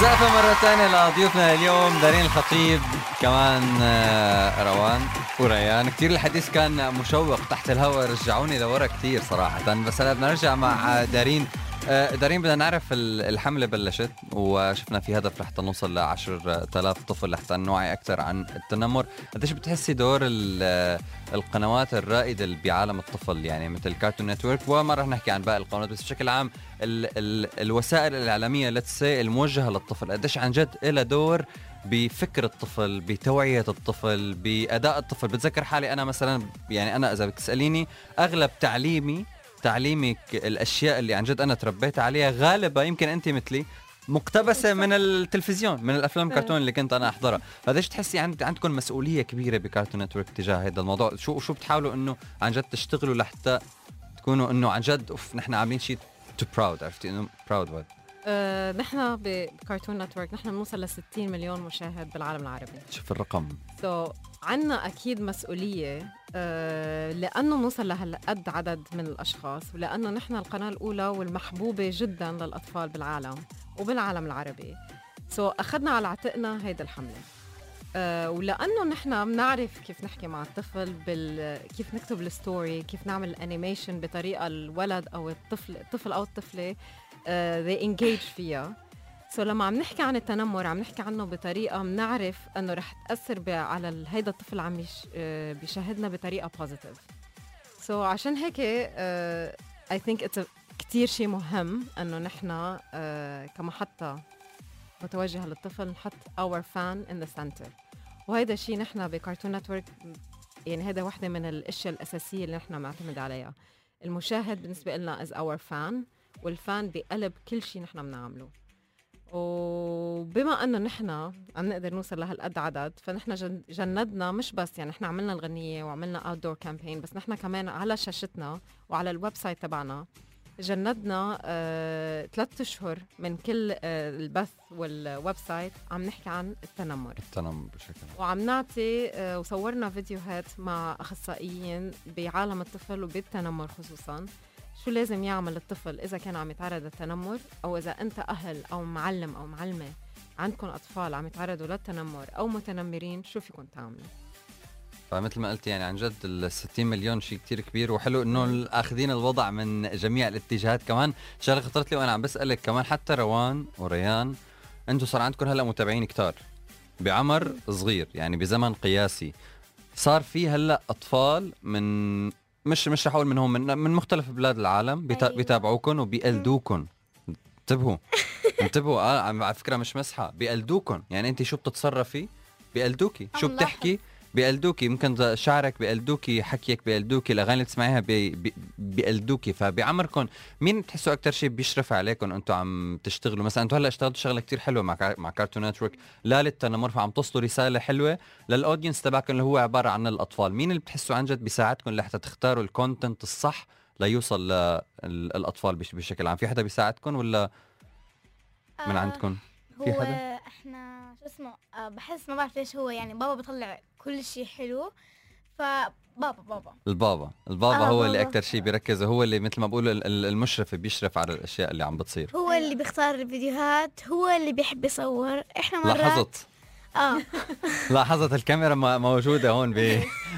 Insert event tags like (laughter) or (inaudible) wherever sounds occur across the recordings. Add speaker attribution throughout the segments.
Speaker 1: زقفة مرة ثانية لضيوفنا اليوم دارين الخطيب كمان آه، روان وريان. كثير الحديث كان مشوق تحت الهواء رجعوني لورا كثير صراحة. بس هلا بدنا نرجع مع دارين. دارين بدنا نعرف الحملة بلشت وشفنا في هدف لحتى نوصل ل 10000 طفل لحتى نوعي أكثر عن التنمر. قديش بتحسي دور القنوات الرائدة بعالم الطفل؟ يعني مثل Cartoon Network وما رح نحكي عن باقي القنوات بس بشكل عام ال ال الوسائل الإعلامية let's الموجهة للطفل. قديش عن جد لها دور بفكر الطفل بتوعية الطفل بأداء الطفل. بتذكر حالي أنا مثلا يعني أنا إذا بتسأليني أغلب تعليمي تعليمك الأشياء اللي عن جد أنا تربيت عليها غالبا يمكن أنت مثلي مقتبسة من التلفزيون من الأفلام الكرتون اللي كنت أنا أحضرها. فقديش تحسي عند عندكم مسؤولية كبيرة ب Cartoon Network تجاه هذا الموضوع؟ شو شو بتحاولوا إنه عن جد تشتغلوا لحتى تكونوا إنه عن جد أوف نحن عاملين شيء to proud عرفتي؟ إنه proud
Speaker 2: آه، نحن ب Cartoon Network نحن بنوصل ل 60 مليون مشاهد بالعالم العربي.
Speaker 1: شوف الرقم.
Speaker 2: so, عنا أكيد مسؤولية آه لأنه نوصل لهالقد عدد من الأشخاص ولأنه نحن القناة الأولى والمحبوبة جدا للأطفال بالعالم وبالعالم العربي. so, أخذنا على عاتقنا هيدي الحملة. آه ولأنه نحن بنعرف كيف نحكي مع الطفل بال كيف نكتب ال story كيف نعمل ال animation بطريقة الولد أو الطفل الطفل أو الطفلة. they engage فيها. so لما عم نحكي عن التنمر عم نحكي عنه بطريقة بنعرف إنه رح تأثر على هيدا الطفل عم آه، بيشاهدنا بطريقة positive so عشان هيك I think it's كثير شيء مهم إنه نحن uh, كمحطة متوجهة للطفل نحط our fan in the center وهيدا الشيء نحن ب Cartoon Network يعني هذا وحدة من الأشياء الأساسية اللي نحن بنعتمد عليها. المشاهد بالنسبة لنا is our fan وال fan بقلب كل شيء نحن بنعمله. وبما إنه نحن عم نقدر نوصل لهالقد عدد فنحن جندنا مش بس يعني نحن عملنا الغنية وعملنا outdoor campaign بس نحن كمان على شاشتنا وعلى ال website تبعنا جندنا آه، ثلاث أشهر من كل آه، البث وال website عم نحكي عن التنمر.
Speaker 1: التنمر بشكل
Speaker 2: وعم نعطي آه، وصورنا فيديوهات مع أخصائيين بعالم الطفل وبالتنمر خصوصا. شو لازم يعمل الطفل إذا كان عم يتعرض للتنمر؟ أو إذا أنت أهل أو معلم أو معلمة عندكم أطفال عم يتعرضوا للتنمر أو متنمرين شو فيكم تعملوا؟
Speaker 1: فمثل ما قلت يعني عن جد ال 60 مليون شيء كتير كبير وحلو إنه آخذين الوضع من جميع الاتجاهات كمان. شغلة خطرت لي وأنا عم بسألك كمان حتى روان وريان أنتم صار عندكم هلأ متابعين كتار بعمر صغير يعني بزمن قياسي. صار في هلأ أطفال من مش مش رح أقول من هون من, من مختلف بلاد العالم أيوة. بيتابعوكم وبيقلدوكم انتبهوا. (laughs) انتبهوا. آه على فكرة مش مسحة. بيقلدوكم يعني انت شو بتتصرفي؟ بيقلدوكي شو بتحكي؟ بيقلدوكي يمكن شعرك بيقلدوكي حكيك بيقلدوكي الأغاني اللي تسمعيها بي بيقلدوكي. فبعمركم مين بتحسوا أكثر شيء بيشرف عليكم أنتم عم تشتغلوا؟ مثلا أنتم هلأ اشتغلتوا شغلة كتير حلوة مع مع Cartoon Network لا للتنمر فعم توصلوا رسالة حلوة. لل audience تبعكم اللي هو عبارة عن الأطفال. مين اللي بتحسوا عن جد بيساعدكم لحتى تختاروا ال content الصح ليوصل للاطفال بشكل عام؟ في حدا بيساعدكم ولا من آه، عندكم
Speaker 3: في حدا؟ إحنا شو اسمه آه، بحس ما بعرف ليش هو. يعني بابا بيطلع كل شيء حلو. فبابا بابا.
Speaker 1: البابا. البابا آه هو بابا. اللي أكثر شيء بيركز هو اللي مثل ما بقول المشرف بيشرف على الأشياء اللي عم بتصير.
Speaker 3: هو اللي بيختار الفيديوهات هو اللي بيحب يصور. إحنا مرات
Speaker 1: لاحظت.
Speaker 3: آه. (laughs)
Speaker 1: لاحظت الكاميرا موجودة هون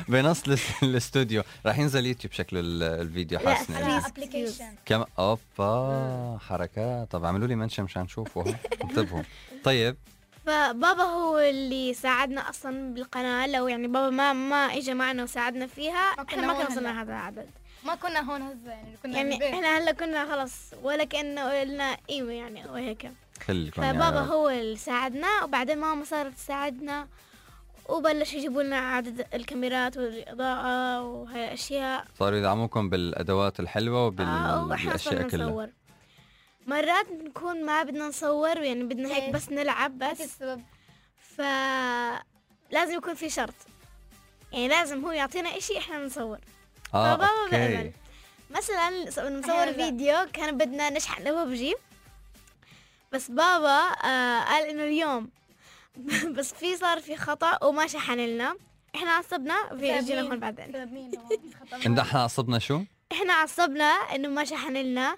Speaker 1: بنص الاستوديو. راح ينزل يوتيوب شكله الفيديو
Speaker 3: حاسس application
Speaker 1: كم أوبا حركات. طب اعملوا لي mention مشان نشوفه. انتبهوا. طيب
Speaker 3: فبابا هو اللي ساعدنا أصلا بالقناة لو يعني بابا ما ما اجى معنا وساعدنا فيها ما إحنا ما كنا وصلنا هذا العدد.
Speaker 4: ما كنا هون هسه يعني
Speaker 3: كنا يعني إحنا هلا كنا خلص ولا كأنه قلنا إيوه يعني وهيك فبابا هو اللي ساعدنا وبعدين ماما صارت تساعدنا وبلش يجيبوا لنا عدد الكاميرات والإضاءة وهي الاشياء
Speaker 1: صاروا يدعموكم بالأدوات الحلوة وبالأشياء
Speaker 3: آه كلها. مرات بنكون ما بدنا نصور يعني بدنا هيك بس نلعب بس. السبب. ف لازم يكون في شرط. يعني لازم هو يعطينا إشي إحنا نصور.
Speaker 1: آه أوكي.
Speaker 3: مثلا نصور فيديو كان بدنا نشحن ببجي بس بابا آه قال إنه اليوم. (laughs) بس في صار في خطأ وما شحن لنا. إحنا عصبنا في اجينا هون بعدين. (laughs)
Speaker 1: إحنا عصبنا شو؟
Speaker 3: إحنا عصبنا إنه ما شحن لنا.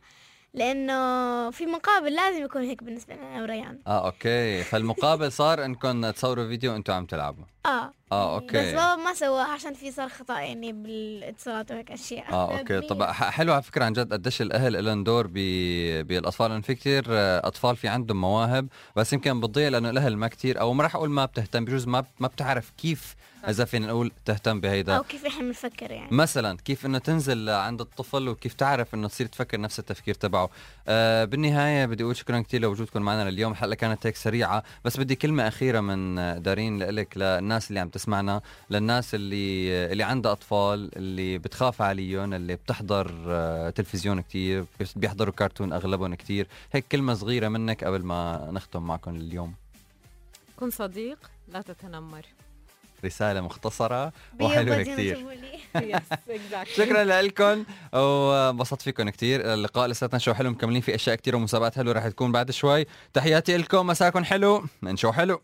Speaker 3: لأنه في مقابل لازم يكون هيك بالنسبة لنا وريان.
Speaker 1: آه okay. فالمقابل صار انكم تصوروا فيديو وأنتم عم تلعبوا.
Speaker 3: آه.
Speaker 1: آه okay.
Speaker 3: بس بابا ما سواها عشان في صار خطأ يعني بالاتصالات وهيك أشياء.
Speaker 1: آه okay. طب حلو على فكرة عن جد قديش الأهل لهم دور بالأطفال. لأنه في كثير أطفال في عندهم مواهب بس يمكن بتضيع لأنه الأهل ما كثير أو ما راح أقول ما بتهتم بجوز ما ما بتعرف كيف إذا فينا نقول تهتم بهيدا.
Speaker 3: أو كيف إحنا بنفكر يعني.
Speaker 1: مثلا كيف إنه تنزل عند الطفل وكيف تعرف إنه تصير تفكر نفس التفكير تبعه. آه بالنهاية بدي أقول شكرا كثير لوجودكم معنا لليوم. الحلقة كانت هيك سريعة بس بدي كلمة أخيرة من دارين لك للناس اللي عم تسمعنا للناس اللي اللي عندها أطفال اللي بتخاف عليهم اللي بتحضر آه تلفزيون كثير بيحضروا كرتون أغلبهم كثير هيك كلمة صغيرة منك قبل ما نختم معكم اليوم.
Speaker 2: كن صديق لا تتنمر.
Speaker 1: رسالة مختصرة وحلوة كثير (laughs) (laughs) شكرا لكم وانبسطت فيكم كثير اللقاء لساتنا شو حلو مكملين في أشياء كثير ومسابقات حلوة رح تكون بعد شوي. تحياتي لكم مساكم حلو من شو حلو.